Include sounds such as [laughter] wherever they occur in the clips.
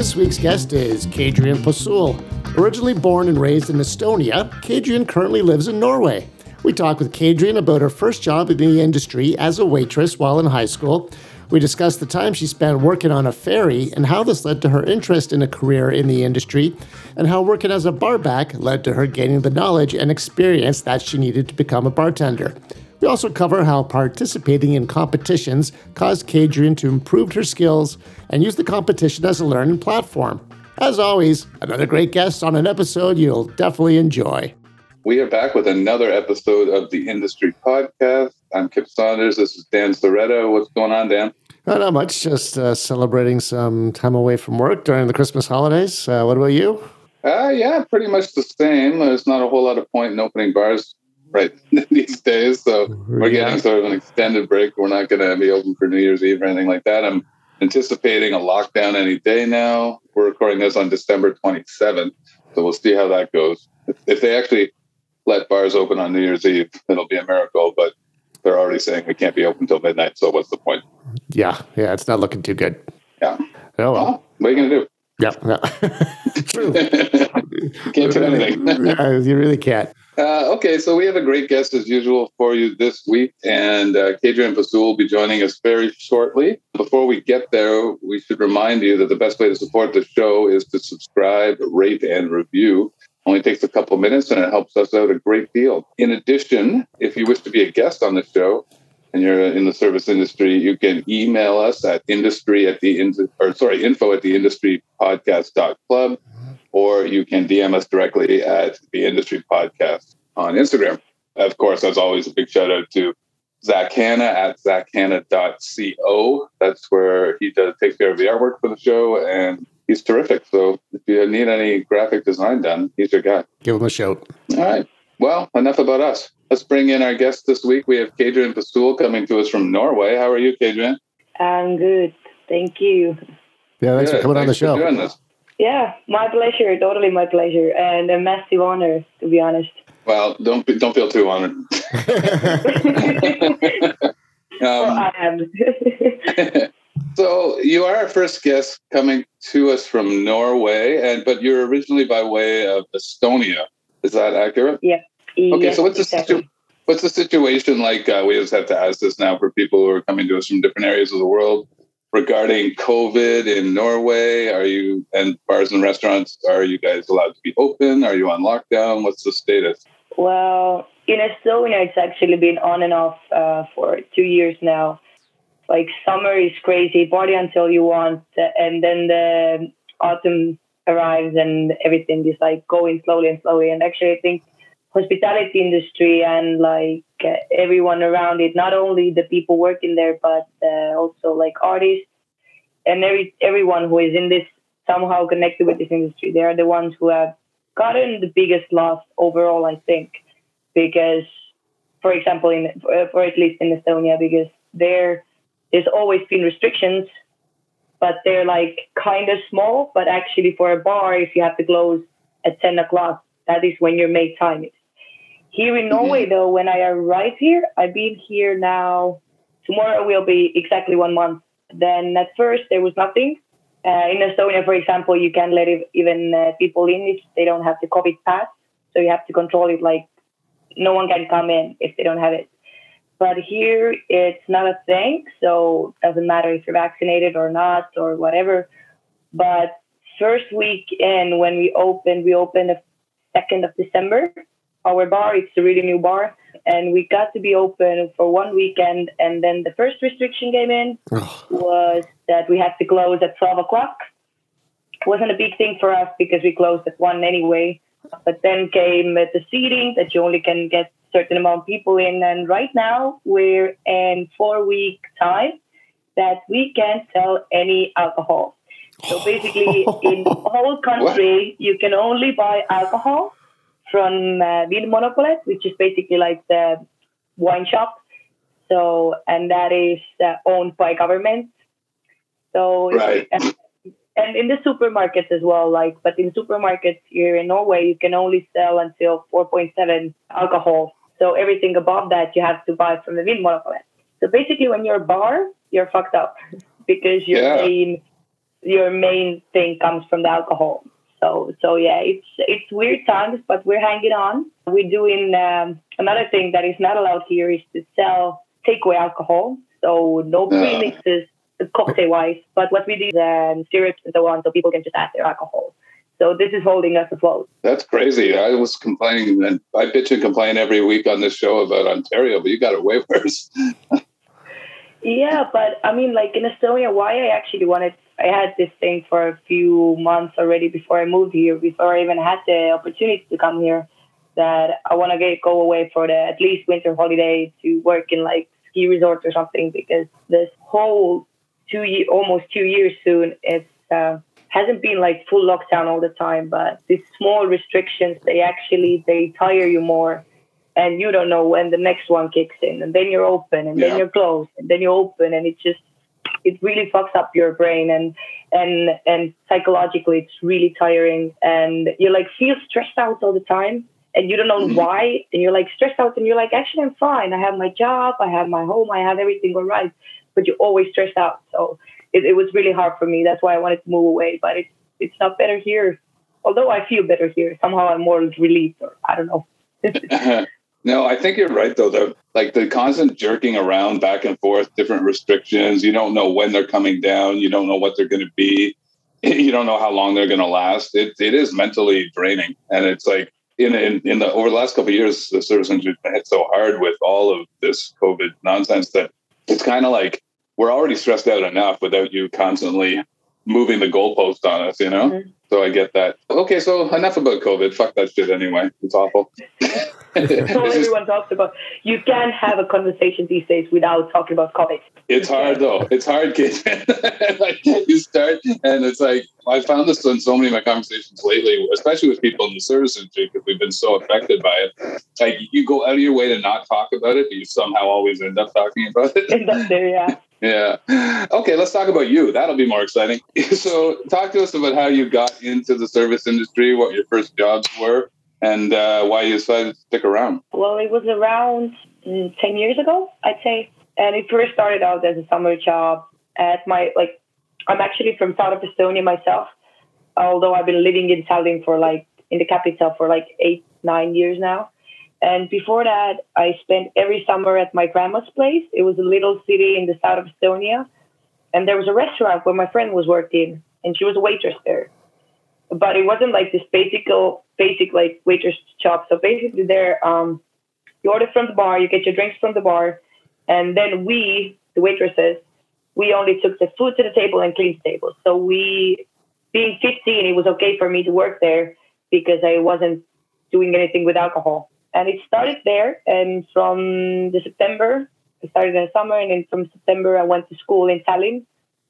This week's guest is Kadrian Possul. Originally born and raised in Estonia, Kadrian currently lives in Norway. We talk with Kadrian about her first job in the industry as a waitress while in high school. We discuss the time she spent working on a ferry and how this led to her interest in a career in the industry, and how working as a barback led to her gaining the knowledge and experience that she needed to become a bartender. We also cover how participating in competitions caused Kadrian to improve her skills and use the competition as a learning platform. As always, another great guest on an episode you'll definitely enjoy. We are back with another episode of the Industry Podcast. I'm Kip Saunders. This is Dan Soretto. What's going on, Dan? Uh, not much, just uh, celebrating some time away from work during the Christmas holidays. Uh, what about you? Uh, yeah, pretty much the same. There's not a whole lot of point in opening bars right [laughs] these days. So we're getting sort of an extended break. We're not going to be open for New Year's Eve or anything like that. I'm anticipating a lockdown any day now. We're recording this on December 27th. So we'll see how that goes. If, if they actually let bars open on New Year's Eve, it'll be a miracle. But they're already saying we can't be open until midnight. So what's the point? Yeah, yeah, it's not looking too good. Yeah. Oh, well. Well, what are you going to do? Yeah, yeah. [laughs] True. [laughs] Can't do anything. You really can't. Uh, okay, so we have a great guest as usual for you this week, and uh, Kadrian Possul will be joining us very shortly. Before we get there, we should remind you that the best way to support the show is to subscribe, rate, and review. Only takes a couple minutes, and it helps us out a great deal. In addition, if you wish to be a guest on the show, and you're in the service industry, you can email us at industry at the or sorry info at the industry podcast club, or you can DM us directly at the industry podcast on Instagram. Of course, as always, a big shout out to Zak Hannah at zakhannah.co. That's where he does takes care of the artwork for the show, and he's terrific. So if you need any graphic design done, he's your guy. Give him a shout. All right. Well, enough about us. Let's bring in our guest this week. We have Kadrian Possul coming to us from Norway. How are you, Kadrian? I'm good. Thank you. Yeah, thanks for Good. coming on the Thanks for show. Doing this. Yeah, my pleasure. Totally my pleasure. And a massive honor, to be honest. Well, don't be, don't feel too honored. [laughs] [laughs] Um, I am. [laughs] so you are our first guest coming to us from Norway, and but you're originally by way of Estonia. Is that accurate? Yeah. Okay, Yes, so what's the exactly. situ- what's the situation like? Uh, we just have to ask this now for people who are coming to us from different areas of the world regarding COVID in Norway. Are you and bars and restaurants? Are you guys allowed to be open? Are you on lockdown? What's the status? Well, in Estonia, it's actually been on and off uh, for two years now. Like summer is crazy, party until you want, and then the autumn arrives and everything is like going slowly and slowly. And actually, I think hospitality industry and like uh, everyone around it, not only the people working there, but uh, also like artists and every everyone who is in this somehow connected with this industry. They are the ones who have gotten the biggest loss overall, I think, because, for example, in uh, for at least in Estonia, because there there's always been restrictions, but they're like kind of small. But actually, for a bar, if you have to close at ten o'clock, that is when your make time is. Here in Norway, though, when I arrived here, I've been here now. Tomorrow will be exactly one month. Then at first there was nothing. Uh, in Estonia, for example, you can't let ev- even uh, people in if they don't have the COVID pass. So you have to control it like no one can come in if they don't have it. But here it's not a thing, so it doesn't matter if you're vaccinated or not or whatever. But first week in when we opened, we opened the second of December. Our bar, it's a really new bar, and we got to be open for one weekend. And then the first restriction came in, Ugh. was that we had to close at 12 o'clock. wasn't a big thing for us because we closed at 1 anyway. But then came the seating that you only can get certain amount of people in. And right now we're in four week time that we can't sell any alcohol. So basically in [laughs] the whole country, you can only buy alcohol from uh, Vinmonopolet, which is basically like the wine shop. So, and that is uh, owned by government. So, Right. and, and in the supermarkets as well, like, but in supermarkets here in Norway, you can only sell until 4.7 alcohol. So everything above that, you have to buy from the Vinmonopolet. So basically, when you're a bar, you're fucked up [laughs] because you're Yeah. paying your main thing comes from the alcohol. So so yeah, it's it's weird times, but we're hanging on. We're doing um, another thing that is not allowed here is to sell takeaway alcohol. So no premixes, cocktail wise. But what we do is um, syrups and so on, so people can just add their alcohol. So this is holding us afloat. That's crazy. I was complaining and I bitch and complain every week on this show about Ontario, but you got it way [laughs] worse. yeah, but I mean, like in Estonia, why I actually wanted, I had this thing for a few months already before I moved here, before I even had the opportunity to come here, that I want to get go away for the at least winter holiday to work in like ski resorts or something because this whole two year, almost two years soon, it's. Uh, hasn't been like full lockdown all the time, but these small restrictions, they actually, they tire you more and you don't know when the next one kicks in and then you're open and yeah. then you're closed and then you open and it just, it really fucks up your brain and, and, and psychologically it's really tiring and you like feel stressed out all the time and you don't know mm-hmm. why and you're like stressed out and you're like actually i'm fine i have my job i have my home i have everything all right but you're always stressed out so it, it was really hard for me. That's why I wanted to move away. But it's it's not better here. Although I feel better here, somehow I'm more relieved, or I don't know. [laughs] [laughs] no, I think you're right though. The like the constant jerking around back and forth, different restrictions. You don't know when they're coming down. You don't know what they're going to be. [laughs] You don't know how long they're going to last. It it is mentally draining, and it's like in, in, in the over the last couple of years, the service industry has hit so hard with all of this COVID nonsense that it's kind of like we're already stressed out enough without you constantly moving the goalpost on us, you know? Mm-hmm. So I get that. Okay, so enough about COVID. Fuck that shit anyway. It's awful. That's all [laughs] everyone talks about. You can't have a conversation these days without talking about COVID. It's hard though. It's hard, kid. [laughs] like you start, and it's like I found this in so many of my conversations lately, especially with people in the service industry, because we've been so affected by it. Like you go out of your way to not talk about it, but you somehow always end up talking about it. End up there, yeah. Yeah. Okay, let's talk about you. That'll be more exciting. [laughs] So, talk to us about how you got into the service industry, what your first jobs were, and uh, why you decided to stick around. Well, it was around mm, 10 years ago, I'd say. And it first started out as a summer job at my, like, I'm actually from south of Estonia myself, although I've been living in Tallinn for like, in the capital for like eight, nine years now. And before that, I spent every summer at my grandma's place. It was a little city in the south of Estonia. And there was a restaurant where my friend was working, and she was a waitress there. But it wasn't like this basic, basic like waitress job. So basically, there, um, you order from the bar, you get your drinks from the bar, and then we, the waitresses, we only took the food to the table and cleaned the table. So we, being 15, it was okay for me to work there because I wasn't doing anything with alcohol and it started there. And from the September, I started in the summer, and then from September, I went to school in Tallinn.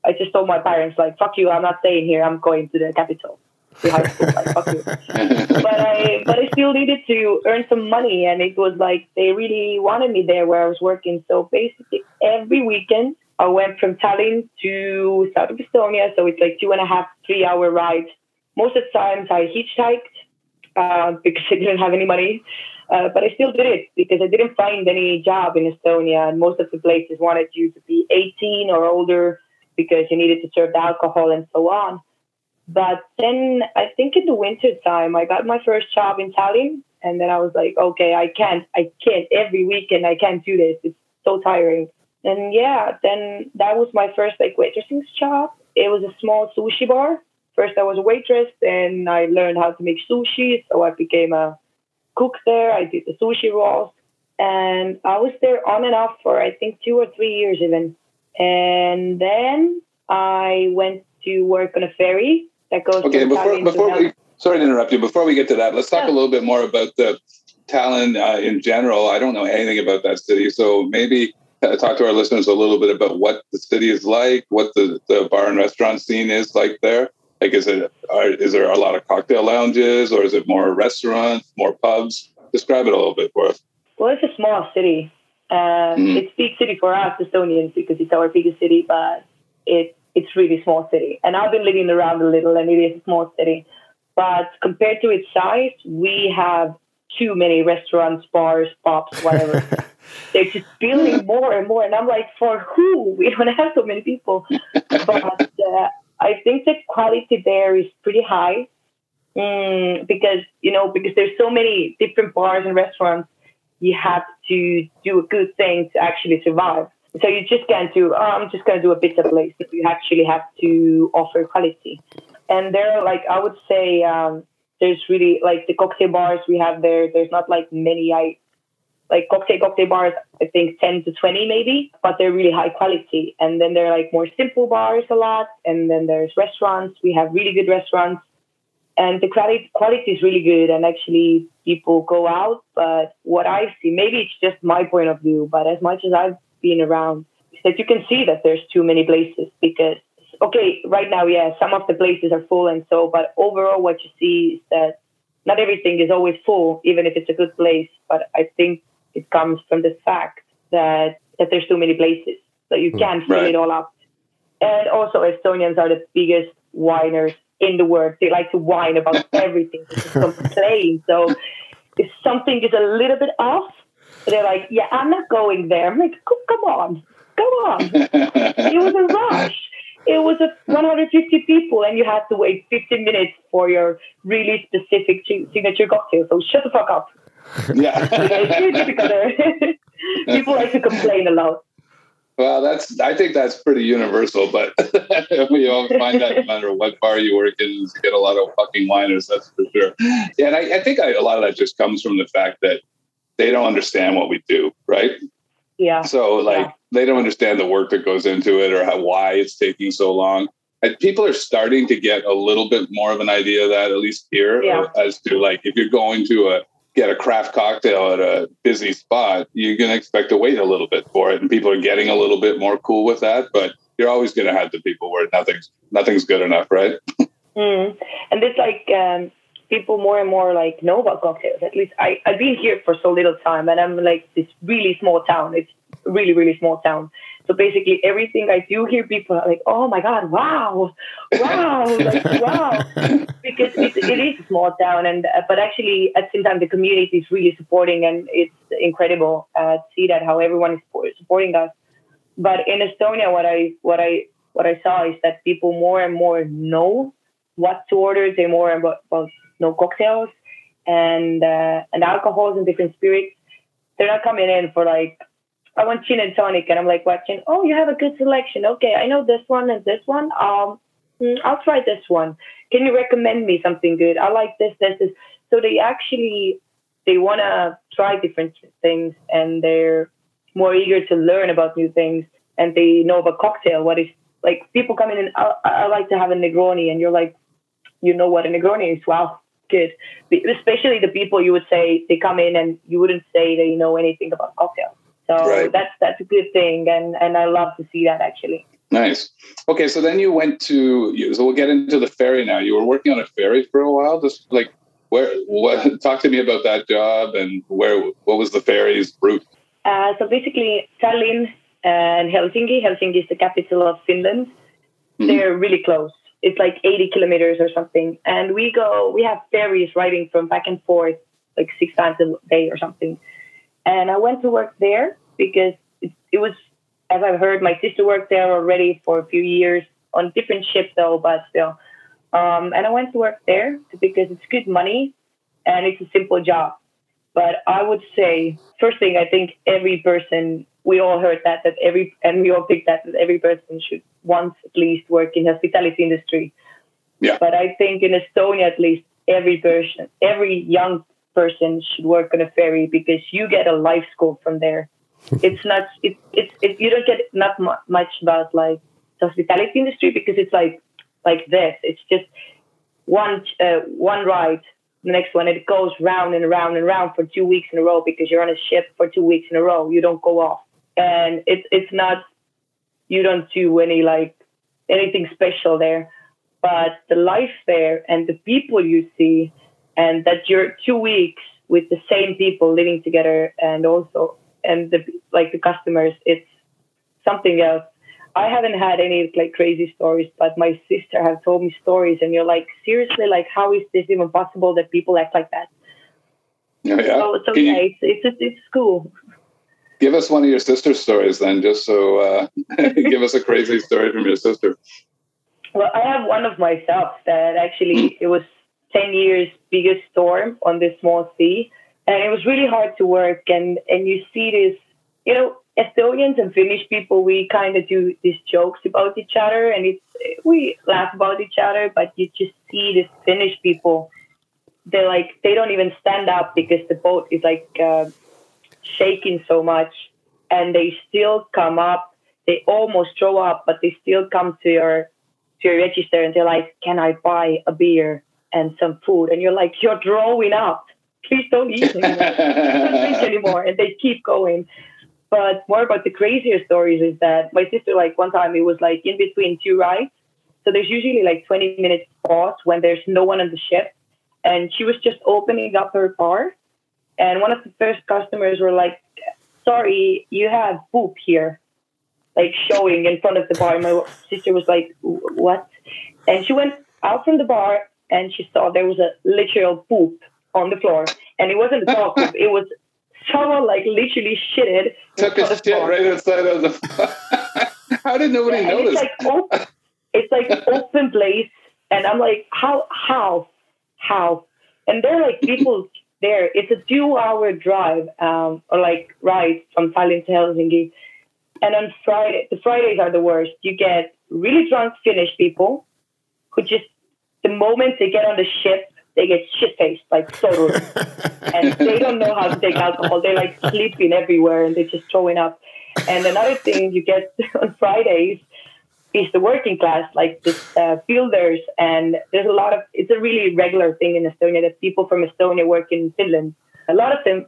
I just told my parents, like, "Fuck you! I'm not staying here. I'm going to the capital." To high school, like, fuck you. [laughs] but I, but I still needed to earn some money, and it was like they really wanted me there where I was working. So basically, every weekend I went from Tallinn to south of Estonia, so it's like two and a half, three hour ride. Most of the times I hitchhiked uh, because I didn't have any money. Uh, but I still did it because I didn't find any job in Estonia, and most of the places wanted you to be 18 or older because you needed to serve the alcohol and so on. But then I think in the winter time, I got my first job in Tallinn, and then I was like, okay, I can't, I can't every weekend, I can't do this. It's so tiring. And yeah, then that was my first like waitressing job. It was a small sushi bar. First, I was a waitress, then I learned how to make sushi, so I became a cook there. I did the sushi rolls, and I was there on and off for I think two or three years even. And then I went to work on a ferry that goes. Okay, before before we sorry to interrupt you. Before we get to that, let's talk yeah. a little bit more about the Tallinn uh, in general. I don't know anything about that city, so maybe uh, talk to our listeners a little bit about what the city is like, what the, the bar and restaurant scene is like there. Like, is it are, is there a lot of cocktail lounges, or is it more restaurants, more pubs? Describe it a little bit for us. Well, it's a small city. Um, mm-hmm. It's big city for us Estonians because it's our biggest city, but it it's really small city. And I've been living around a little, and it is a small city. But compared to its size, we have too many restaurants, bars, pubs, whatever. [laughs] They're just building more and more, and I'm like, for who? We don't have so many people. [laughs] but uh, I think the quality there is pretty high mm, because you know because there's so many different bars and restaurants. You have to do a good thing to actually survive. So you just can't do. Oh, I'm just going to do a pizza place. You actually have to offer quality. And there, like I would say, um, there's really like the cocktail bars we have there. There's not like many. I like cocktail cocktail bars. I think ten to twenty maybe, but they're really high quality. And then there are like more simple bars a lot. And then there's restaurants. We have really good restaurants and the quality is really good and actually people go out but what i see maybe it's just my point of view but as much as i've been around is that you can see that there's too many places because okay right now yeah some of the places are full and so but overall what you see is that not everything is always full even if it's a good place but i think it comes from the fact that that there's too many places so you hmm. can't fill right. it all up and also estonians are the biggest whiners in the world. They like to whine about [laughs] everything, complain. So if something is a little bit off, they're like, "Yeah, I'm not going there." I'm like, "Come on, come on!" it was a rush. It was a 150 people, and you had to wait 15 minutes for your really specific signature cocktail. So shut the fuck up. Yeah. [laughs] Eh? [laughs] people like to complain a lot. Well, that's I think that's pretty universal, but [laughs] we all find that no matter what bar you work in, you get a lot of fucking whiners, that's for sure. Yeah, and I, I think I, a lot of that just comes from the fact that they don't understand what we do, right? Yeah. So like yeah. they don't understand the work that goes into it or how why it's taking so long. And people are starting to get a little bit more of an idea of that, at least here, yeah. as to like if you're going to a get a craft cocktail at a busy spot, you're going to expect to wait a little bit for it. And people are getting a little bit more cool with that. But you're always going to have the people where nothing's nothing's good enough, right? mm. And it's like um, people more and more like know about cocktails. At least I I've been here for so little time, and I'm like this really small town. It's really really small town. So basically, everything I do hear people are like, "Oh my god, wow, wow, [laughs] like, wow," because it, it is a small town, and uh, but actually at the same time, the community is really supporting, and it's incredible uh, to see that how everyone is supporting us. But in Estonia, what I what I what I saw is that people more and more know what to order. They more about, about know cocktails and uh, and alcohols and different spirits. They're not coming in for like I want gin and tonic, and I'm like watching. Oh, you have a good selection. Okay, I know this one and this one. Um, mm, I'll try this one. Can you recommend me something good? I like this, this, this. So they actually they want to try different things, and they're more eager to learn about new things, and they know about cocktail. What is like people come in and I, I like to have a Negroni, and you're like, you know what a Negroni is? Wow, good. Especially the people you would say they come in and you wouldn't say they know anything about cocktails. So right. that's that's a good thing, and and I love to see that actually. Nice. Okay, so then you went to. So we'll get into the ferry now. You were working on a ferry for a while. Just like where? What? [laughs] Talk to me about that job and where. What was the ferry's route? Uh, so basically, Tallinn and Helsinki. Helsinki is the capital of Finland. Mm-hmm. They're really close. It's like 80 kilometers or something. And we go. We have ferries riding from back and forth like six times a day or something. And I went to work there because it, it was, as I've heard, my sister worked there already for a few years on different ships though, but still. Um, and I went to work there because it's good money and it's a simple job. But I would say, first thing, I think every person, we all heard that, that every, and we all think that, that every person should once at least work in hospitality industry. Yeah. But I think in Estonia, at least, every person, every young person should work on a ferry because you get a life school from there. It's not it, it's it, you don't get not much about like the hospitality industry because it's like like this. It's just one uh, one ride, the next one, it goes round and round and round for two weeks in a row because you're on a ship for two weeks in a row. You don't go off, and it's it's not you don't do any like anything special there, but the life there and the people you see and that you're two weeks with the same people living together and also and the like the customers it's something else. I haven't had any like crazy stories but my sister has told me stories and you're like seriously? Like how is this even possible that people act like that? Yeah, yeah. so, so yeah you, it's, it's it's cool. Give us one of your sister stories then just so uh, [laughs] give us a crazy story from your sister. Well, I have one of myself that actually it was 10 years biggest storm on this small sea. And it was really hard to work. And, and you see this, you know, Estonians and Finnish people, we kind of do these jokes about each other and it's, we laugh about each other, but you just see these Finnish people. They're like, they don't even stand up because the boat is like uh, shaking so much. And they still come up. They almost throw up, but they still come to your to your register and they're like, "Can I buy a beer and some food?" And you're like, "You're drawing up. Please don't eat anymore. don't [laughs] anymore." And they keep going. But more about the crazier stories is that my sister, like one time, it was like in between two rides. So there's usually like 20 minutes pause when there's no one on the ship. And she was just opening up her bar. And one of the first customers were like, sorry, you have poop here like showing in front of the bar. My sister was like, "What?" And she went out from the bar and she saw there was a literal poop on the floor, and it wasn't a [laughs] dog poop. It was someone like literally shitted. Took a shit bar. right outside of the. [laughs] How did nobody yeah, notice? It's like, open, it's like open place, and I'm like, how, how, how? And there are like [laughs] people there. It's a two-hour drive, um, or like ride from Tallinn to Helsinki and on Friday, the Fridays are the worst. You get really drunk Finnish people who just, the moment they get on the ship, they get shit faced, like totally. [laughs] and they don't know how to take alcohol. They're like sleeping everywhere and they're just throwing up. And another thing you get [laughs] on Fridays is the working class, like the uh, builders. And there's a lot of, it's a really regular thing in Estonia that people from Estonia work in Finland. A lot of them,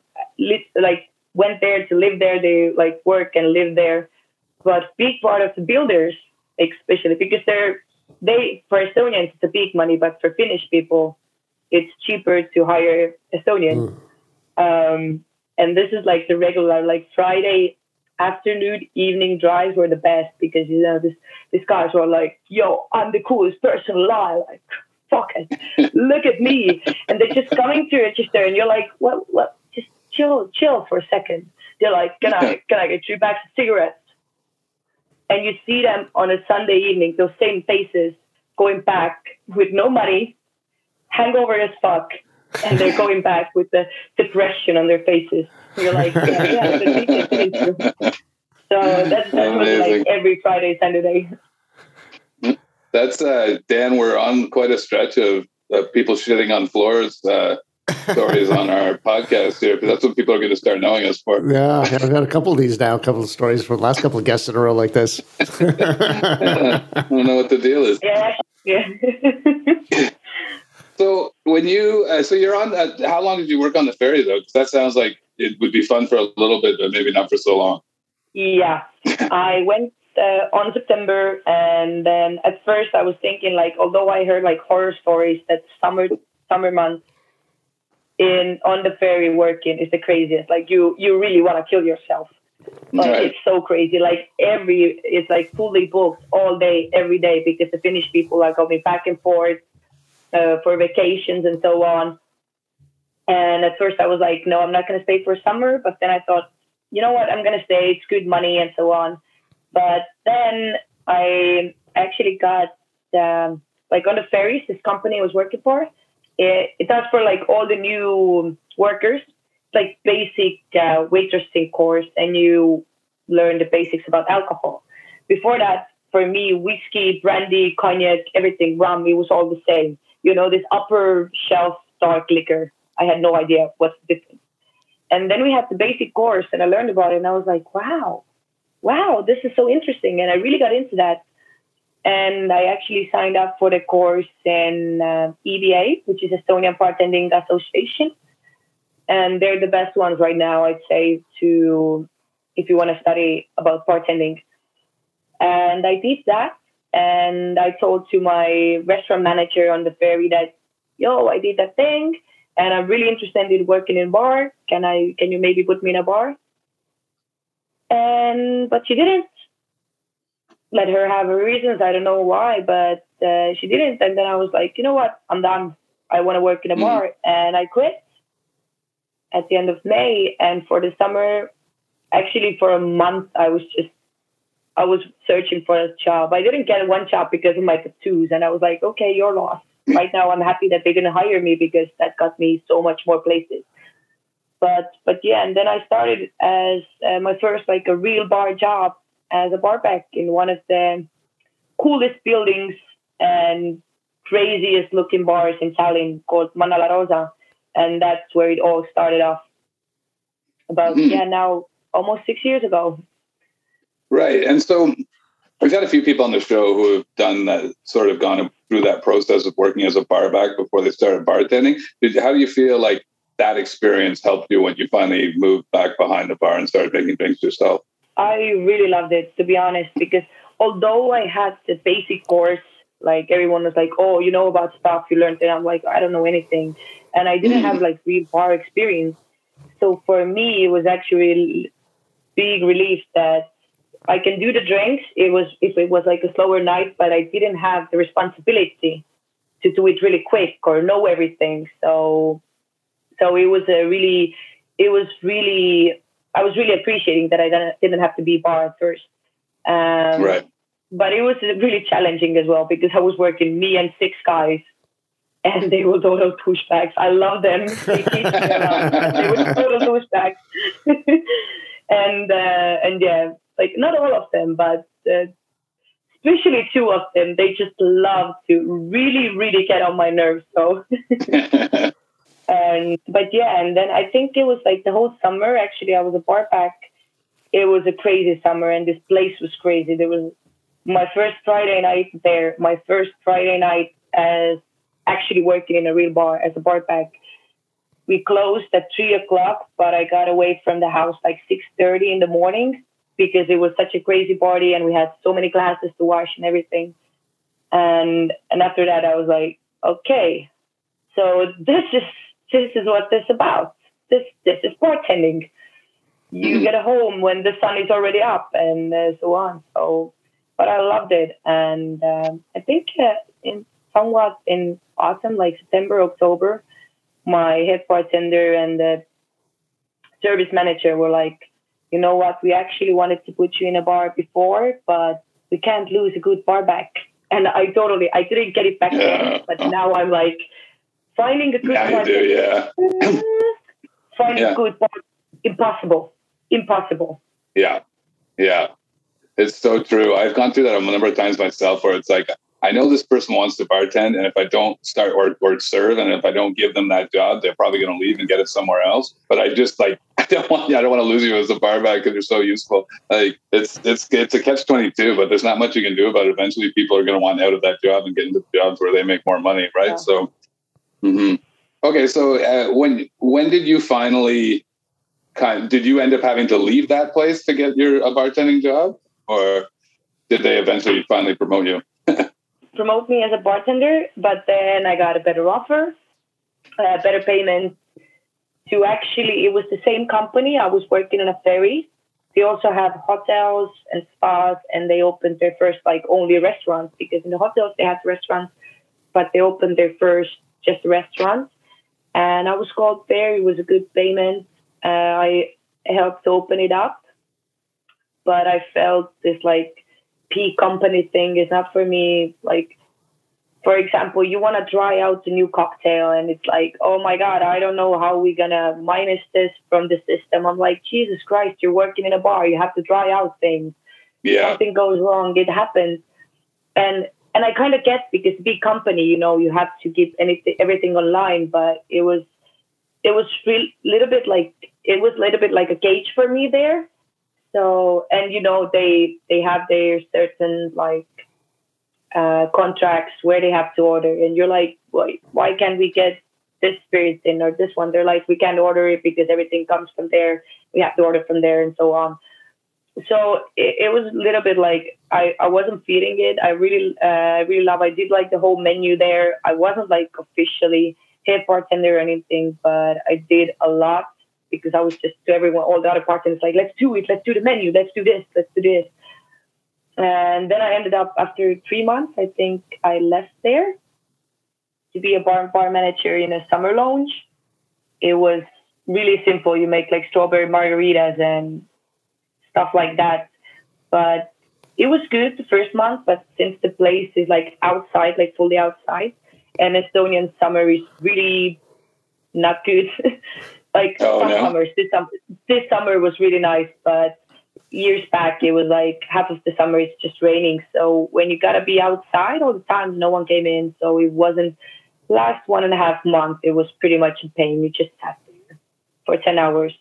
like went there to live there. They like work and live there. But big part of the builders, especially because they're they for Estonians it's a big money, but for Finnish people, it's cheaper to hire Estonians. Mm. Um, and this is like the regular like Friday afternoon evening drives were the best because you know this these guys were like, "Yo, I'm the coolest person alive." Like, fuck it, [laughs] look at me, and they're just coming to register, and you're like, "What? What? Just chill, chill for a second. They're like, can I, can I get you back of cigarettes? And you see them on a Sunday evening, those same faces going back with no money, hangover as fuck, and they're going back with the depression on their faces. you're like, yeah, yeah, So that's, that's like every Friday, Saturday. That's uh, Dan. We're on quite a stretch of uh, people shitting on floors. Uh, stories on our podcast here because that's what people are going to start knowing us for. Yeah, I've got a couple of these now, a couple of stories for the last couple of guests in a row like this. [laughs] I don't know what the deal is. Yeah, yeah. [laughs] so when you, uh, so you're on, uh, how long did you work on the ferry though? Because that sounds like it would be fun for a little bit, but maybe not for so long. Yeah, [laughs] I went uh, on September, and then at first I was thinking like, although I heard like horror stories that summer summer months in on the ferry working is the craziest. Like you you really want to kill yourself. Like right. it's so crazy. Like every it's like fully booked all day, every day because the Finnish people are going back and forth uh, for vacations and so on. And at first I was like, no, I'm not going to stay for summer. But then I thought, you know what, I'm going to stay. It's good money and so on. But then I actually got um, like on the ferries. This company I was working for it, it does for like all the new workers, like basic uh, waitressing course, and you learn the basics about alcohol. Before that, for me, whiskey, brandy, cognac, everything, rum, it was all the same. You know, this upper shelf dark liquor. I had no idea what's the difference. And then we had the basic course, and I learned about it, and I was like, wow, wow, this is so interesting. And I really got into that and I actually signed up for the course in uh, EBA, which is Estonian Bartending Association, and they're the best ones right now, I'd say, to if you want to study about bartending. And I did that, and I told to my restaurant manager on the ferry that, yo, I did that thing, and I'm really interested in working in bar. Can I? Can you maybe put me in a bar? And but she didn't let her have her reasons. I don't know why, but uh, she didn't. And then I was like, you know what? I'm done. I want to work in a mm-hmm. bar. Mm-hmm. And I quit at the end of May. And for the summer, actually, for a month, I was just I was searching for a job. I didn't get one job because of my tattoos, and I was like, okay, you're lost. Right now, I'm happy that they didn't hire me because that got me so much more places. But but yeah, and then I started as uh, my first like a real bar job as a barback in one of the coolest buildings and craziest looking bars in Tallinn called Manna La Roosa, and that's where it all started off. About mm-hmm. yeah, now almost six years ago. Right, and so we've had a few people on the show who have done that, sort of gone through that process of working as a barback before they started bartending. Did, how do you feel like that experience helped you when you finally moved back behind the bar and started making drinks yourself? I really loved it, to be honest, because although I had the basic course, like everyone was like, "Oh, you know about stuff, you learned it." I'm like, I don't know anything, and I didn't have mm. like real bar experience. So for me, it was actually big relief that I can do the drinks. It was if it was like a slower night, but I didn't have the responsibility to do it really quick or know everything. So so it was a really, it was really, I was really appreciating that I didn't have to be bar at first. Um, right. But it was really challenging as well because I was working me and six guys and they were total douchebags. I love them. They, they were total douchebags. [laughs] and, uh, and yeah, like not all of them, but uh, especially two of them, they just love to really, really get on my nerves. So [laughs] And but yeah, and then I think it was like the whole summer. Actually, I was a bar back. It was a crazy summer, and this place was crazy. There was my first Friday night there. My first Friday night as actually working in a real bar as a bar back. We closed at three o'clock, but I got away from the house like six thirty in the morning because it was such a crazy party, and we had so many glasses to wash and everything. And and after that, I was like, okay, so this is this is what this is about. This this is bartending. You mm-hmm. get home when the sun is already up and uh, so on. So, but I loved it, and um, I think uh, in somewhat in autumn, like September, October, my head bartender and the service manager were like, you know what, we actually wanted to put you in a bar before, but we can't lose a good bar back. And I totally, I didn't get it back then, but now I'm like, Finding a good yeah, partner. Do, yeah. [clears throat] Finding yeah. good partner. Impossible. Impossible. Yeah. Yeah. It's so true. I've gone through that a number of times myself where it's like, I know this person wants to bartend, and if I don't start or, or serve, and if I don't give them that job, they're probably going to leave and get it somewhere else. But I just like don't want I don't want to lose you as a barback because you're so useful. Like it's it's it's a catch twenty two, but there's not much you can do about it. Eventually, people are going to want out of that job and get into jobs where they make more money, right? Yeah. So Mm-hmm. Okay, so uh, when when did you finally kind? Of, did you end up having to leave that place to get your a bartending job, or did they eventually finally promote you? promote me as a bartender, but then I got a better offer, uh, better payment. To actually, it was the same company. I was working on a ferry. They also have hotels and spas, and they opened their first like only restaurants because in the hotels they had restaurants, but they opened their first just restaurants. And I was called there. It was a good payment. Uh, I helped open it up, but I felt this like P company thing is not for me. Like, for example, you want to try out a new cocktail, and it's like, oh my god, I don't know how we're gonna minus this from the system. I'm like, Jesus Christ, you're working in a bar. You have to try out things. Yeah. Something goes wrong, it happens. And and I kind of get because big company, you know, you have to keep anything everything online. But it was it was a little bit like it was a little bit like a cage for me there. So and you know they they have their certain like uh, contracts where they have to order, and you're like, why why can't we get this spirit in or this one? They're like, we can't order it because everything comes from there. We have to order from there and so on so it, it, was a little bit like I, I wasn't feeling it. I really uh, really love. I did like the whole menu there. I wasn't like officially head bartender or anything, but I did a lot because I was just to everyone, all the other bartenders, like let's do it, let's do the menu, let's do this, let's do this. And then I ended up after three months. I think I left there to be a bar bar manager in a summer lounge. It was really simple. You make like strawberry margaritas and stuff like that. But it was good the first month, but since the place is like outside, like fully outside, and Estonian summer is really not good. [laughs] like Oh, no? summers, this summer, this summer was really nice, but years back it was like half of the summer it's just raining. So when you gotta be outside all the time, no one came in, so it wasn't. Last one and a half month, it was pretty much in pain. You just sat there for ten hours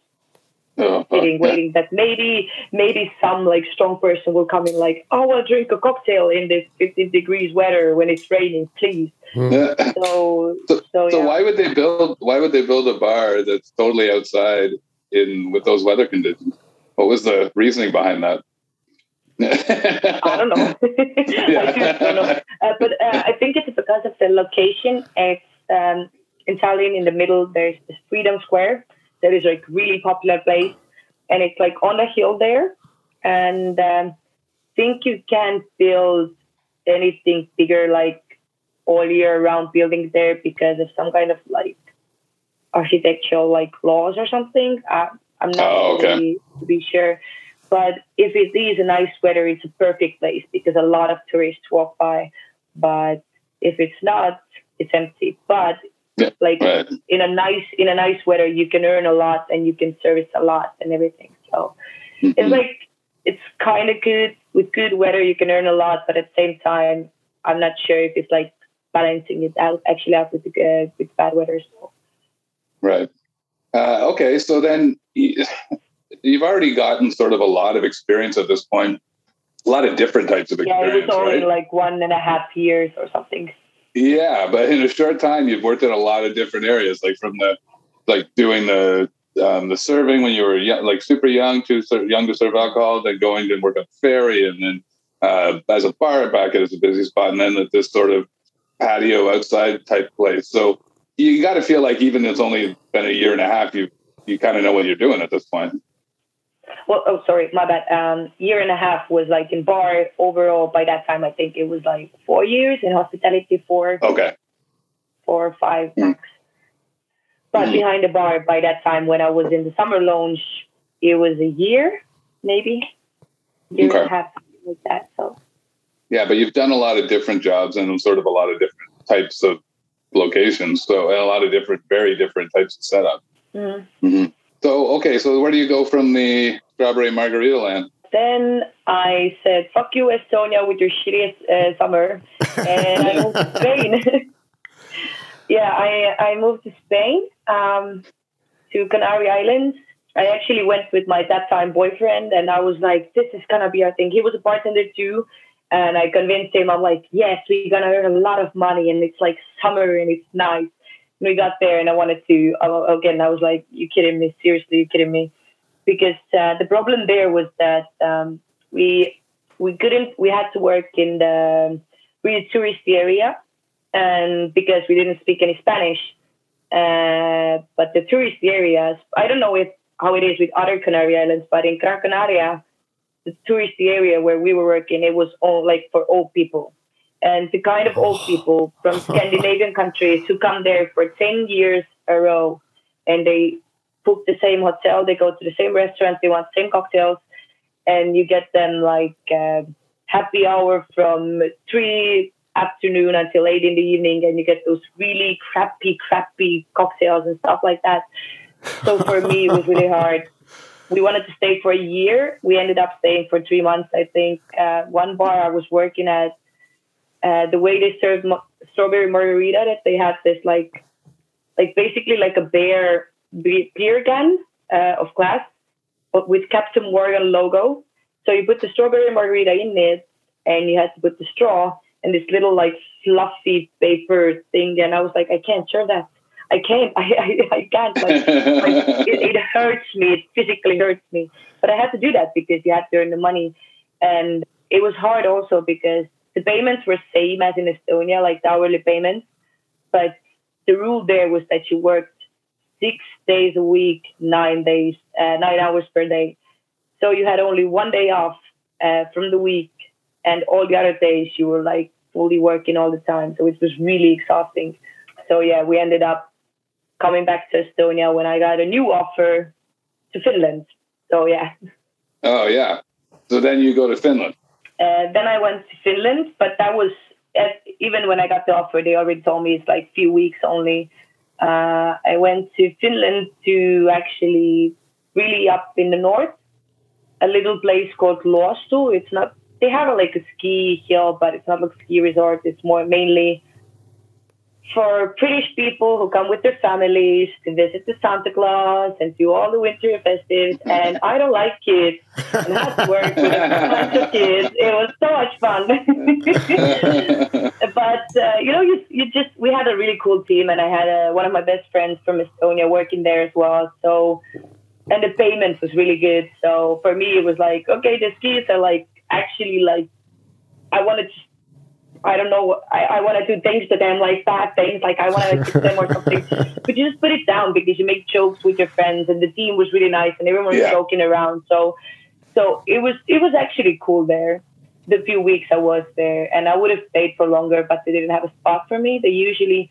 uh-huh. Oh, oh, sitting, waiting that maybe maybe some like strong person will come in like, oh, I'll drink a cocktail in this 15 degrees weather when it's raining, please. Hmm. Yeah. So [laughs] So- so, So yeah. why would they build? Why would they build a bar that's totally outside in with those weather conditions? What was the reasoning behind that? [laughs] I don't know. [laughs] [laughs] I just don't know. Uh, but uh, I think it's because of the location. It's um, in Tallinn, in the middle. There's this Freedom Square that is like really popular place, and it's like on a hill there. And um, think you can't build anything bigger like all year round buildings there because of some kind of like architectural like laws or something. I, I'm not Oh, okay. really to be sure. But if it is a nice weather, it's a perfect place because a lot of tourists walk by. But if it's not, it's empty. But Yeah, like right. in a nice in a nice weather, you can earn a lot and you can service a lot and everything. So Mhm. it's like it's kind of good with good weather. You can earn a lot, but at the same time, I'm not sure if it's like balancing it out actually out with the uh, with bad weather. So Right. Uh, okay. So then [laughs] you've already gotten sort of a lot of experience at this point, a lot of different types of yeah, it experience, was only right? like one and a half years or something. Yeah, but in a short time, you've worked in a lot of different areas, like from the like doing the um, the serving when you were young, like super young to ser- young to serve alcohol, then going to work at ferry, and then uh, as a bar back at a busy spot, and then at this sort of patio outside type place. So you got to feel like even if it's only been a year and a half, you you kind of know what you're doing at this point. Well, oh, sorry, my bad. Um, year and a half was like in bar overall. By that time, I think it was like four years in hospitality, four, Okay. four or five Mm. max. But Mm. behind the bar, by that time, when I was in the summer lounge, it was a year, maybe year and Okay. a half, like that. So Yeah, but you've done a lot of different jobs and sort of a lot of different types of locations. So and a lot of different, very different types of setup. mm. hmm So okay, so where do you go from the strawberry margarita land? then I said, "Fuck you, Estonia, with your shittiest uh, summer," and I moved to [laughs] Spain. [laughs] yeah, I I moved to Spain um, to Canary Islands. I actually went with my that time boyfriend, and I was like, "This is gonna be our thing." He was a bartender too, and I convinced him. I'm like, "Yes, we're gonna earn a lot of money, and it's like summer, and it's nice." And we got there, and I wanted to again. I was like, "You kidding me? Seriously, you kidding me?" Because uh, the problem there was that um, we we couldn't. We had to work in the really touristy area, and because we didn't speak any Spanish, uh, but the touristy areas, I don't know if how it is with other Canary Islands, but in Gran Canaria, the touristy area where we were working, it was all like for old people. And the kind of old people from [laughs] Scandinavian countries who come there for 10 years a row and they book the same hotel, they go to the same restaurant, they want the same cocktails, and you get them like uh, happy hour from 3 afternoon until 8 in the evening, and you get those really crappy, crappy cocktails and stuff like that. So for me, it was really hard. We wanted to stay for a year. We ended up staying for three months, I think. Uh, one bar I was working at, uh, the way they served strawberry margarita, that they have this like, like basically like a bear beer gun uh, of glass, but with Captain Morgan logo. So you put the strawberry margarita in it, and you had to put the straw and this little like fluffy paper thing. And I was like, I can't serve that. I can't. I I, I can't. Like, like it, it [laughs] hurts me. It physically hurts me. But I had to do that because you had to earn the money, and it was hard also because the payments were same as in Estonia, like the hourly payments. But the rule there was that you worked six days a week, nine days, uh, nine hours per day. So you had only one day off uh, from the week, and all the other days you were like fully working all the time. So it was really exhausting. So yeah, we ended up coming back to Estonia when I got a new offer to Finland. So yeah, oh yeah. So then you go to Finland. Uh, then I went to Finland, but that was at, even when I got the offer, they already told me it's like few weeks only. Uh, I went to Finland to actually really up in the north, a little place called Luosto. It's not they have a, like a ski hill, but it's not like a ski resort. It's more mainly for British people who come with their families to visit the Santa Claus and do all the winter festivities. And I don't like kids and had to work with a bunch of kids. It was so much fun. [laughs] but, uh, you know, you, you just, we had a really cool team and I had a, one of my best friends from Estonia working there as well. So, and the payment was really good. So for me, it was like, okay, the skis are like actually like, I wanted to I don't know, I, I want to do things to them, like bad things, like I want to kiss them or something. But you just put it down because you make jokes with your friends, and the team was really nice, and everyone was yeah. joking around. So, so it was it was actually cool there. The few weeks I was there, and I would have stayed for longer, but they didn't have a spot for me. They usually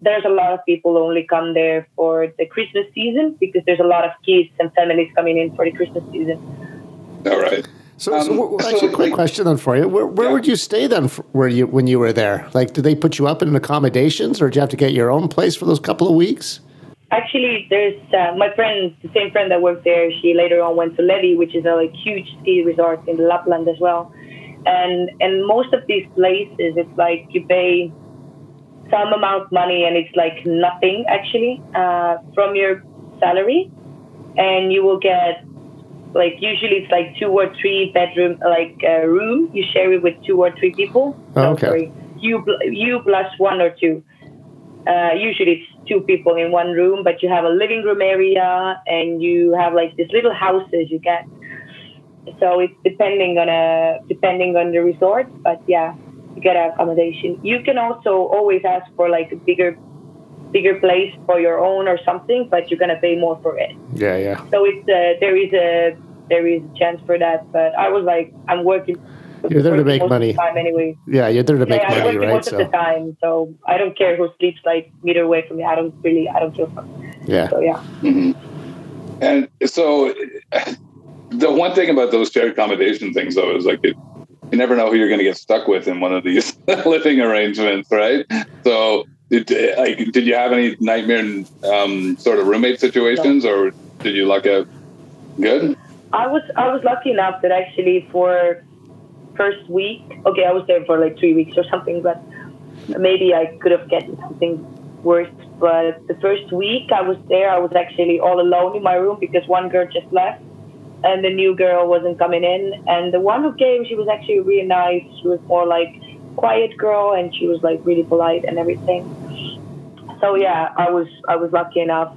there's a lot of people only come there for the Christmas season because there's a lot of kids and families coming in for the Christmas season. All right. So, um, so actually, so, a quick like, question then for you: Where, where yeah. would you stay then? Where you when you were there? Like, did they put you up in accommodations, or did you have to get your own place for those couple of weeks? Actually, there's uh, my friend, the same friend that worked there. She later on went to Levi, which is a like huge ski resort in Lapland as well. And and most of these places, it's like you pay some amount of money, and it's like nothing actually uh, from your salary, and you will get like usually it's like two or three bedroom like a uh, room. You share it with two or three people. Oh, okay. sorry, you you plus one or two. Uh, usually it's two people in one room but you have a living room area and you have like these little houses you get. So it's depending on a depending on the resort but yeah you get accommodation. You can also always ask for like a bigger bigger place for your own or something, but you're gonna pay more for it. Yeah, yeah. So it's uh, there is a there is a chance for that, but I was like, I'm working. You're there to make money. time anyway. Yeah, you're there to make yeah, money, right? Most so. of the time, so I don't care who sleeps like meter away from me. I don't really, I don't feel fun. Yeah. So yeah. Mm-hmm. And so, [laughs] the one thing about those shared accommodation things, though, is like it, you never know who you're going to get stuck with in one of these [laughs] living arrangements, right? So did, like, did you have any nightmare um, sort of roommate situations, or did you luck out good? I was I was lucky enough that actually for first week, okay, I was there for like three weeks or something, but maybe I could have gotten something worse. But the first week I was there, I was actually all alone in my room because one girl just left and the new girl wasn't coming in. And the one who came, she was actually really nice. She was more like quiet girl and she was like really polite and everything. So yeah, I was I was lucky enough.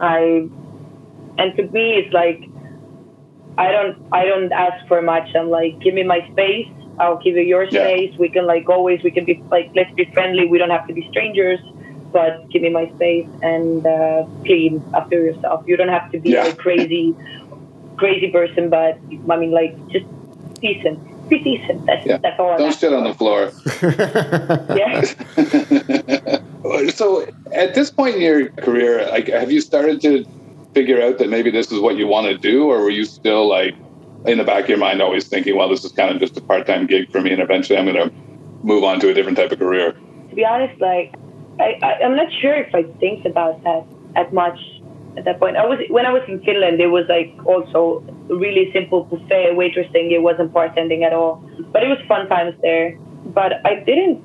I and to me it's like I don't I don't ask for much. I'm like, give me my space. I'll give you your space. Yeah. We can like always we can be like let's be friendly. We don't have to be strangers, but give me my space and uh, clean after yourself. You don't have to be yeah. a crazy [laughs] crazy person, but I mean like just decent be decent. That's, yeah. that's all. Don't sit on the floor. [laughs] yeah. [laughs] so, at this point in your career, like, have you started to figure out that maybe this is what you want to do, or were you still like in the back of your mind always thinking, well, this is kind of just a part-time gig for me, and eventually I'm going to move on to a different type of career? To be honest, like I, I, I'm not sure if I think about that as much at that point. I was when I was in Finland. It was like also really simple buffet waitressing. It wasn't bartending at all, but it was fun times there. But I didn't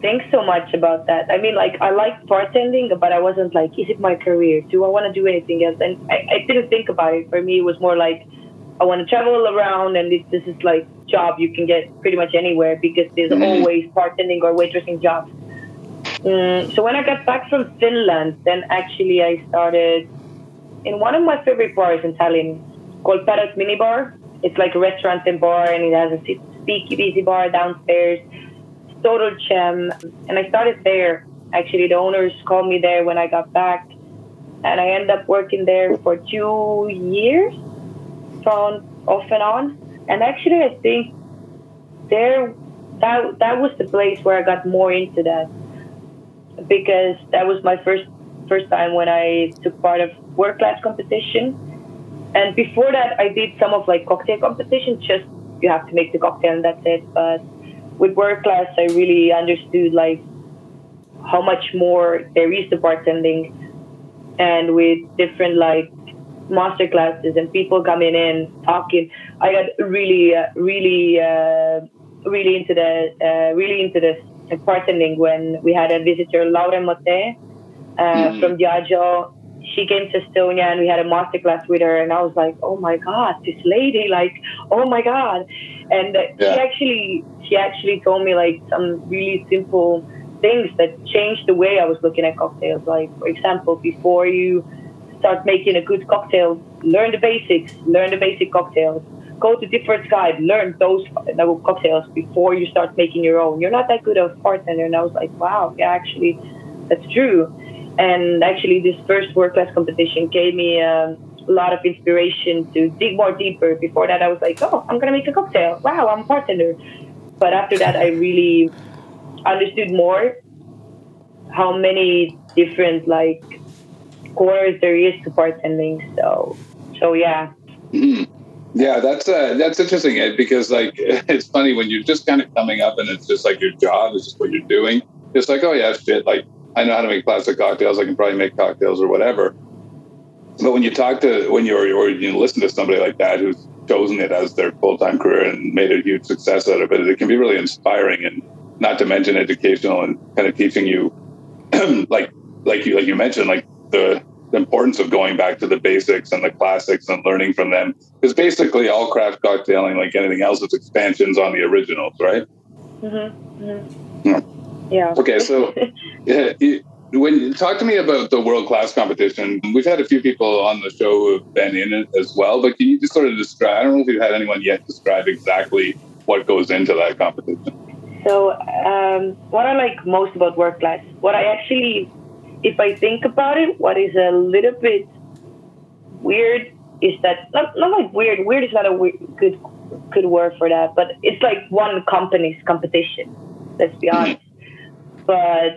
think so much about that. I mean, like I liked bartending, but I wasn't like, is it my career? Do I want to do anything else? And I, I didn't think about it. For me, it was more like I want to travel around, and this, this is like job you can get pretty much anywhere because there's mm-hmm. always bartending or waitressing jobs. Mm, so when I got back from Finland, then actually I started in one of my favorite bars in Tallinn called Parrot Mini Bar. It's like a restaurant and bar, and it has a speakeasy bar downstairs. Total gem. And I started there. Actually, the owners called me there when I got back, and I ended up working there for two years, from off and on. And actually, I think there that that was the place where I got more into that because that was my first first time when I took part of world class competition. And before that, I did some of like cocktail competition just you have to make the cocktail and that's it. But with world class, I really understood like how much more there is to bartending, and with different like master classes and people coming in talking, I got really, uh, really, uh, really into the uh, really into this bartending when we had a visitor, Laura Motte, uh, mm. from Diageo she came to Estonia and we had a masterclass with her, and I was like, oh my god, this lady, like, oh my god, and yeah. she actually she actually told me like some really simple things that changed the way I was looking at cocktails. Like for example, before you start making a good cocktail, learn the basics, learn the basic cocktails. Go to different guide, learn those cocktails before you start making your own. You're not that good of bartender, and I was like, wow, yeah, actually, that's true and actually, this first world class competition gave me a lot of inspiration to dig more deeper. Before that, I was like, oh, I'm going to make a cocktail. Wow, I'm a bartender. But after that, I really understood more how many different like corners there is to bartending. So, so yeah. [clears throat] Yeah, that's uh, that's interesting because like [laughs] it's funny when you're just kind of coming up and it's just like your job is just what you're doing. It's like, oh yeah, shit, like I know how to make plastic cocktails. I can probably make cocktails or whatever. But when you talk to when you're or you listen to somebody like that who's chosen it as their full time career and made a huge success out of it, it can be really inspiring and not to mention educational and kind of teaching you [clears throat] like like you like you mentioned like the the importance of going back to the basics and the classics and learning from them because basically all craft cocktailing like anything else is expansions on the originals right mm-hmm. Mm-hmm. Yeah. Yeah. Okay, so [laughs] yeah, when talk to me about the world class competition. We've had a few people on the show who have been in it as well, but can you just sort of describe? I don't know if you've had anyone yet describe exactly what goes into that competition. So, um, what I like most about world class, what I actually, if I think about it, what is a little bit weird is that not not like weird. Weird is not a weird, good good word for that, but it's like one company's competition. Let's be honest but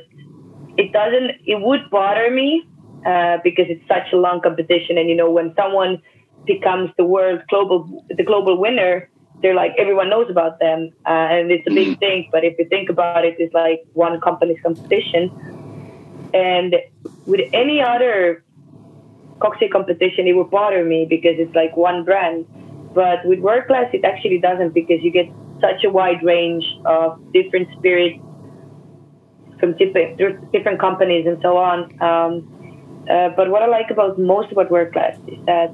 it doesn't. It would bother me uh, because it's such a long competition, and you know when someone becomes the world global the global winner, they're like everyone knows about them, uh, and it's a big mm-hmm. thing. But if you think about it, it's like one company's competition, and with any other cocktail competition, it would bother me because it's like one brand. But with world class, it actually doesn't because you get such a wide range of different spirits from different, different companies and so on. Um, uh, but what I like about most about world class is that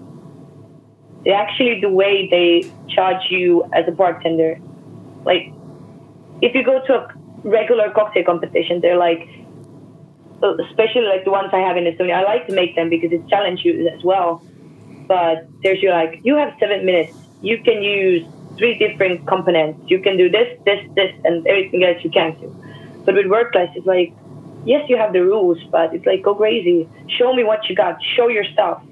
they actually the way they charge you as a bartender. Like if you go to a regular cocktail competition, they're like, especially like the ones I have in Estonia. I like to make them because it challenges you as well. But there's you like you have seven minutes. You can use three different components. You can do this, this, this, and everything else you can do. But with world class, it's like, yes, you have the rules, but it's like, go crazy. Show me what you got. Show your stuff.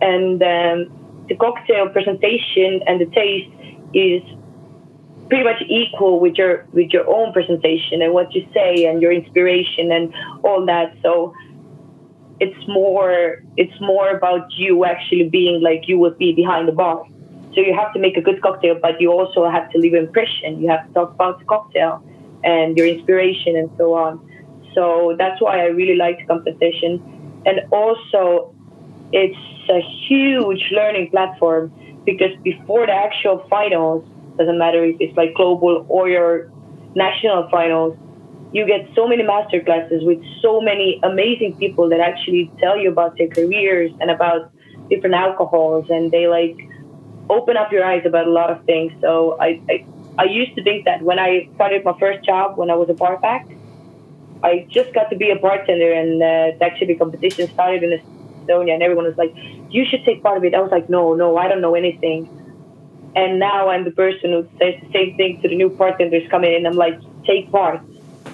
And um, the cocktail presentation and the taste is pretty much equal with your with your own presentation and what you say and your inspiration and all that. So it's more it's more about you actually being like you would be behind the bar. So you have to make a good cocktail, but you also have to leave an impression. You have to talk about the cocktail and your inspiration and so on. So that's why I really liked competition. And also, it's a huge learning platform because before the actual finals, doesn't matter if it's like global or your national finals, you get so many master classes with so many amazing people that actually tell you about their careers and about different alcohols and they like open up your eyes about a lot of things. So I, I I used to think that when I started my first job when I was a bar back, I just got to be a bartender, and uh, actually the competition started in Estonia, and everyone was like, "You should take part of it." I was like, "No, no, I don't know anything." And now I'm the person who says the same thing to the new bartenders coming in. I'm like, "Take part."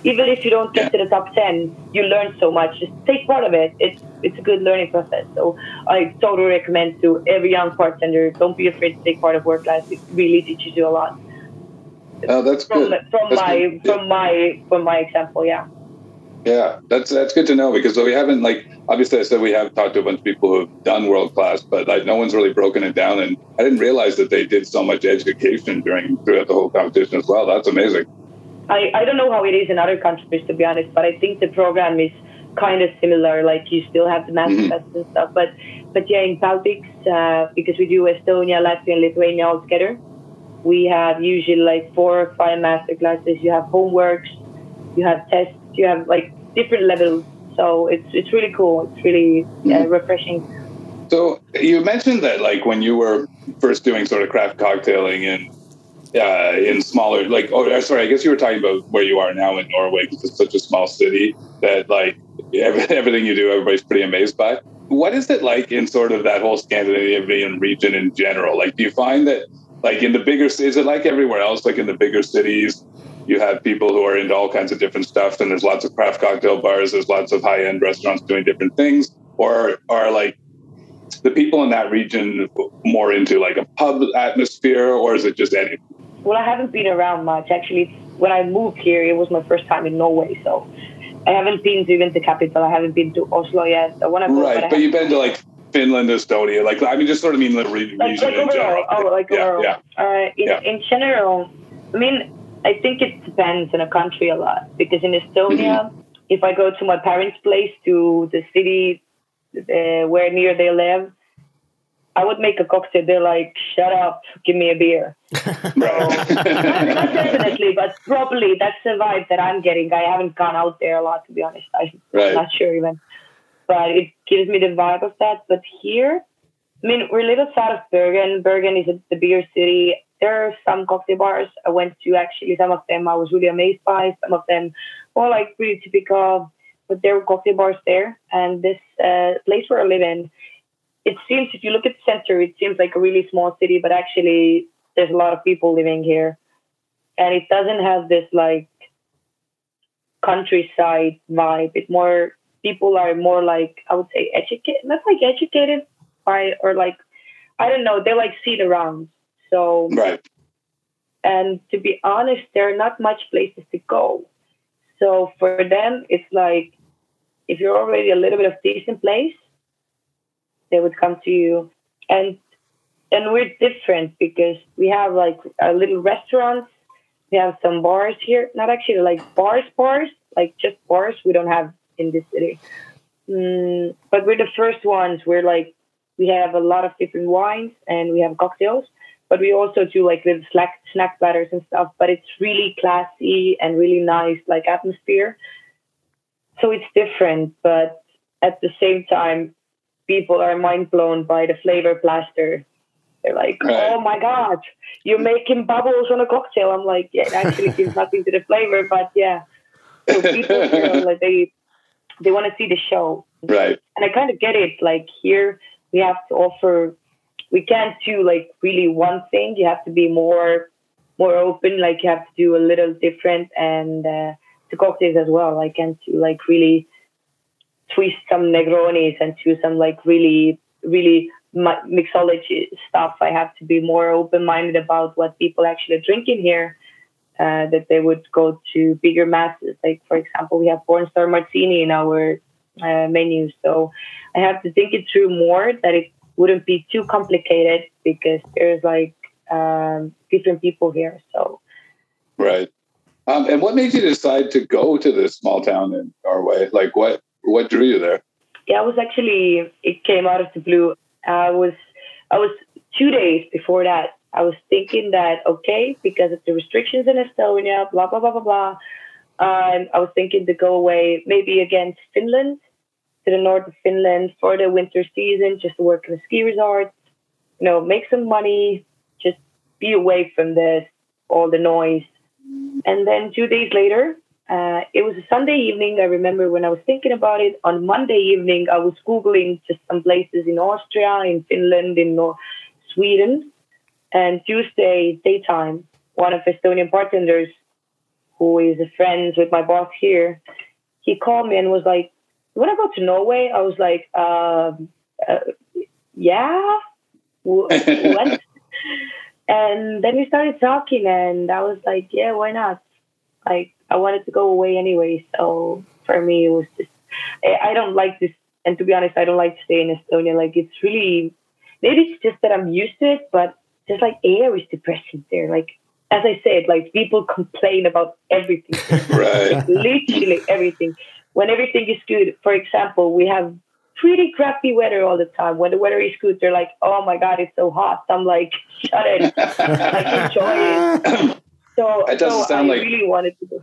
Even if you don't get to the top ten, you learn so much. Just take part of it. It's it's a good learning process. So I totally recommend to every young bartender, don't be afraid to take part of world class. It really teaches you a lot. Oh, that's from, good. From that's my good. from my from my example, yeah. Yeah, that's that's good to know because we haven't like obviously I said we have talked to a bunch of people who have done world class, but like no one's really broken it down, and I didn't realize that they did so much education during throughout the whole competition as well. That's amazing. I, I don't know how it is in other countries to be honest, but I think the program is kind of similar. Like you still have the master mm-hmm. classes and stuff, but but yeah, in Baltics uh, because we do Estonia, Latvia, and Lithuania all together, we have usually like four or five master classes. You have homeworks, you have tests, you have like different levels. So it's it's really cool. It's really uh, refreshing. So you mentioned that like when you were first doing sort of craft cocktailing and uh, in smaller like oh uh, sorry I guess you were talking about where you are now in Norway because it's such a small city that like [laughs] everything you do everybody's pretty amazed by. What is it like in sort of that whole Scandinavian region in general? Like do you find that like in the bigger is it like everywhere else? Like in the bigger cities you have people who are into all kinds of different stuff and there's lots of craft cocktail bars there's lots of high-end restaurants doing different things or are like the people in that region more into like a pub atmosphere or is it just any? Well i haven't been around much. Actually when i moved here it was my first time in norway so i haven't been to even the capital. I haven't been to oslo yet. I want to go right but, but you've been to like Finland, Estonia, like I mean, just sort of mean the region like, like in general. Oh, like yeah, overall. Yeah. Uh, in, yeah. in general, I mean, I think it depends on a country a lot because in Estonia, mm-hmm. if I go to my parents' place to the city uh, where near they live, I would make a cocktail. They're like, "Shut up, give me a beer." [laughs] so, not definitely, but probably that's the vibe that I'm getting. I haven't gone out there a lot, to be honest. I'm right. not sure even, but it gives me the vibe of that. But here, I mean, we're a little south of Bergen. Bergen is a, the beer city there are some cocktail bars I went to actually. Some of them I was really amazed by. Some of them were like pretty typical, but there were cocktail bars there. And this uh, place where I live in, it seems if you look at the center, it seems like a really small city, but actually there's a lot of people living here, and it doesn't have this like countryside vibe. It more people are more like I would say educated, not like educated by or like I don't know. They like see around so, right. And to be honest, there are not much places to go. So for them, it's like if you're already a little bit of decent place, they would come to you. And and we're different because we have like a little restaurants. We have some bars here, not actually like bars, bars, like just bars. We don't have in this city. Mm, but we're the first ones. We're like we have a lot of different wines and we have cocktails but we also do like little snack snack platters and stuff. But it's really classy and really nice, like atmosphere. So it's different, but at the same time, people are mind blown by the flavor blaster. They're like, right. "Oh my god, you're making bubbles on a cocktail!" I'm like, "Yeah, it actually gives nothing to the flavor, but yeah." So people, you know, like they they want to see the show, right? And I kind of get it. Like here, we have to offer we can't do like really one thing. You have to be more more open. Like you have to do a little different and uh, the cocktails as well. I can't do like really twist some Negronis and do some like really really mixology stuff. I have to be more open minded about what people actually drink in here. Uh, that they would go to bigger masses. Like for example, we have Pornstar Martini in our uh, menu, so I have to think it through more. That it wouldn't be too complicated because there's like um, different people here. So, right. Um, and what made you decide to go to this small town in Norway? Like, what what drew you there? Yeah, I was actually it came out of the blue. I was I was two days before that. I was thinking that okay, because of the restrictions in Estonia, blah blah blah blah blah. Um, I was thinking to go away maybe against Finland to the north of Finland for the winter season, just to work in a ski resort, you know, make some money, just be away from this, all the noise. And then two days later, uh, it was a Sunday evening. I remember when I was thinking about it. On Monday evening, I was Googling just some places in Austria, in Finland, in North Sweden. And Tuesday daytime, one of Estonian bartenders, who is a friend with my boss here, he called me and was like, want to go to Norway? I was like, um, uh, yeah, [laughs] and then we started talking, and I was like, yeah, why not? Like, I wanted to go away anyway, so for me, it was just I, I don't like this. And to be honest, I don't like to stay in Estonia. Like it's really maybe it's just that I'm used to it, but just like air is depressing there. Like as I said, like people complain about everything, [laughs] right? Literally everything. When everything is good, for example, we have pretty crappy weather all the time. When the weather is good, they're like, "Oh my god, it's so hot." I'm like, "Shut it, like enjoy it." [laughs] So, it doesn't so sound I like really wanted to go.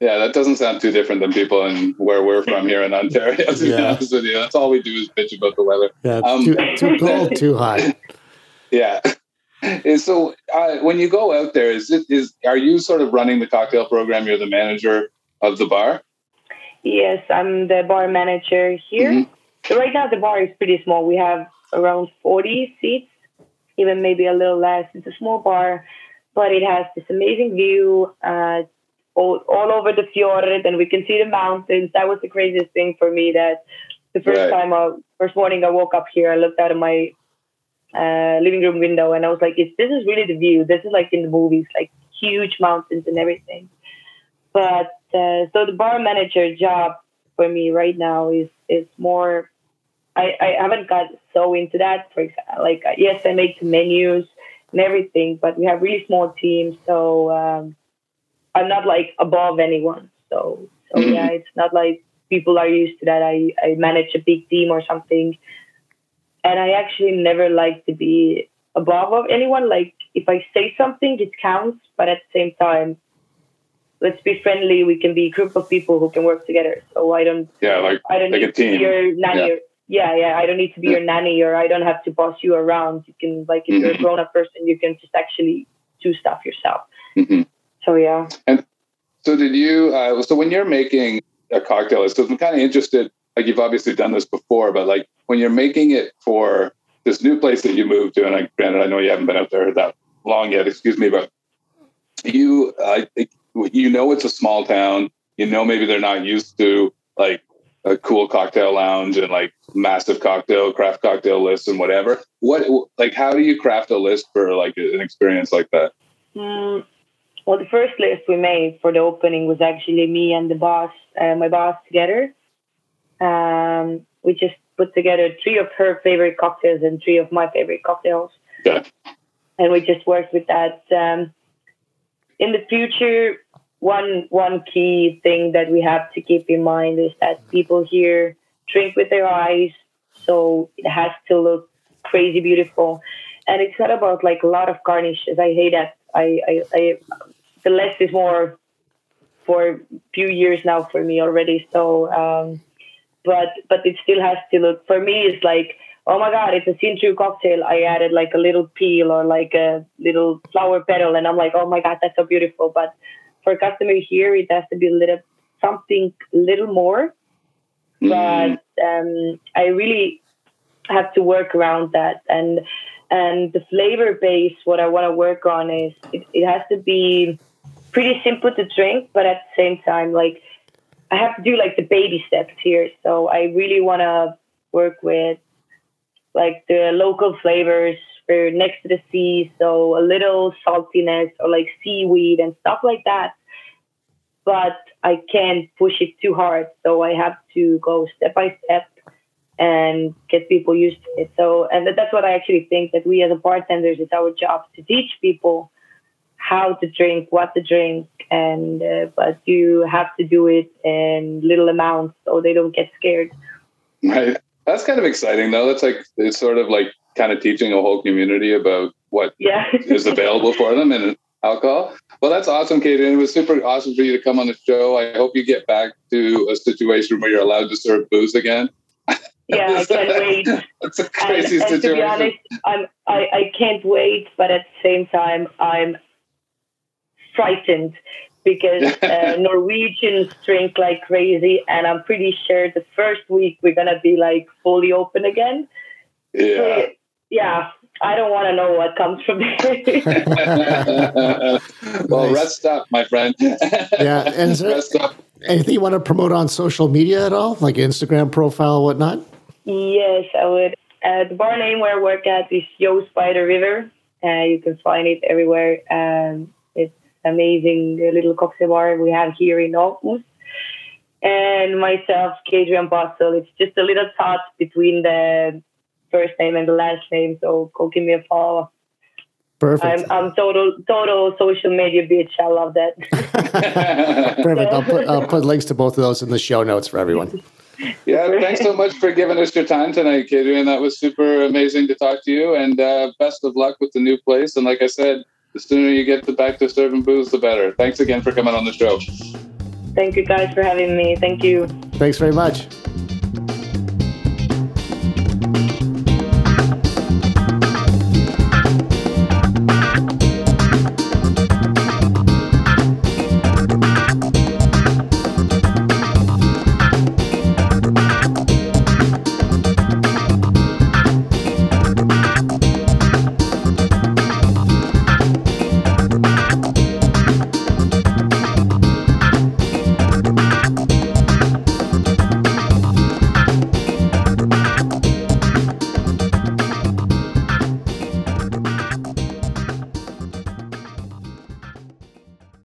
Yeah, that doesn't sound too different than people in where we're from here in Ontario. To be Yeah. honest with you, that's all we do is bitch about the weather. Yeah, it's Um, too, too cold, too hot. [laughs] Yeah. And so uh, when you go out there, is it is are you sort of running the cocktail program? You're the manager of the bar. Yes, I'm the bar manager here. Mhm. So right now the bar is pretty small. We have around 40 seats, even maybe a little less. It's a small bar, but it has this amazing view uh, all, all over the fjord, and we can see the mountains. That was the craziest thing for me. That the first Right. time, I, first morning I woke up here, I looked out of my uh, living room window, and I was like, "Is this is really the view? This is like in the movies, like huge mountains and everything." But uh, so the bar manager job for me right now is is more. I, I haven't got so into that. For example, like uh, yes, I make the menus and everything, but we have really small teams, so um, I'm not like above anyone. So so Mhm. yeah, it's not like people are used to that. I I manage a big team or something, and I actually never like to be above of anyone. Like if I say something, it counts, but at the same time, let's be friendly. We can be a group of people who can work together. So I don't Yeah, like I don't Like a need to be your nanny. Yeah. Or, yeah, yeah. I don't need to be your nanny, or I don't have to boss you around. You can, like, if you're a Mhm. grown-up person, you can just actually do stuff yourself. mhm. So yeah, And So did you? Uh, so when you're making a cocktail, so I'm kind of interested. Like you've obviously done this before, but like when you're making it for this new place that you moved to, and I, granted, I know you haven't been out there that long yet. Excuse me, but you, uh, you know, it's a small town. You know, maybe they're not used to like a cool cocktail lounge and like massive cocktail craft cocktail lists and whatever. What like how do you craft a list for like an experience like that? mm, well, the first list we made for the opening was actually me and the boss, uh, my boss, together. Um, we just put together three of her favorite cocktails and three of my favorite cocktails. Yeah. and we just worked with that. Um, in the future, one one key thing that we have to keep in mind is that people here drink with their eyes, so it has to look crazy beautiful, and it's not about like a lot of garnishes. I hate that. I, I, I the less is more for a few years now for me already. So, um, but but it still has to look. For me, it's like oh my god, it's a see-through cocktail. I added like a little peel or like a little flower petal, and I'm like, oh my god, that's so beautiful. But for a customer here, it has to be a little something little more. Mm, But um, I really have to work around that, and and the flavor base. What I want to work on is it, it has to be pretty simple to drink, but at the same time, like I have to do like the baby steps here. So I really want to work with like the local flavors. We're next to the sea, so a little saltiness or like seaweed and stuff like that. But I can't push it too hard, so I have to go step by step and get people used to it. So, and that's what I actually think that we as a bartenders, it's our job to teach people how to drink, what to drink, and uh, but you have to do it in little amounts so they don't get scared. Right. That's kind of exciting though. That's like it's sort of like kind of teaching a whole community about what Yeah. [laughs] is available for them and alcohol. Well, that's awesome, Katie. And it was super awesome for you to come on the show. I hope you get back to a situation where you're allowed to serve booze again. yeah, I [laughs] can't wait. It's a And, crazy and to situation. be honest, I'm I, I can't wait, but at the same time, I'm frightened because [laughs] uh, Norwegians drink like crazy, and I'm pretty sure the first week we're gonna be like fully open again. yeah. So, yeah, I don't want to know what comes from there. [laughs] well, Nice. rest up, my friend. Yeah, and [laughs] there- rest up. Anything you want to promote on social media at all, like Instagram profile, whatnot? yes, I would. Uh, the bar name where I work at is Yos By The River. Uh, you can find it everywhere. Um, it's amazing little cocktail bar we have here in Aarhus. and myself, Kadrian Possul. It's just a little touch between the first name and the last name, so go give me a follow. Perfect. I'm, I'm total total social media bitch. I love that. [laughs] Perfect. I'll put I'll put links to both of those in the show notes for everyone. Yeah, thanks so much for giving us your time tonight, Kadrian. That was super amazing to talk to you, and uh, best of luck with the new place. And like I said, the sooner you get to back to serving booze, the better. Thanks again for coming on the show. Thank you guys for having me. Thank you. Thanks very much.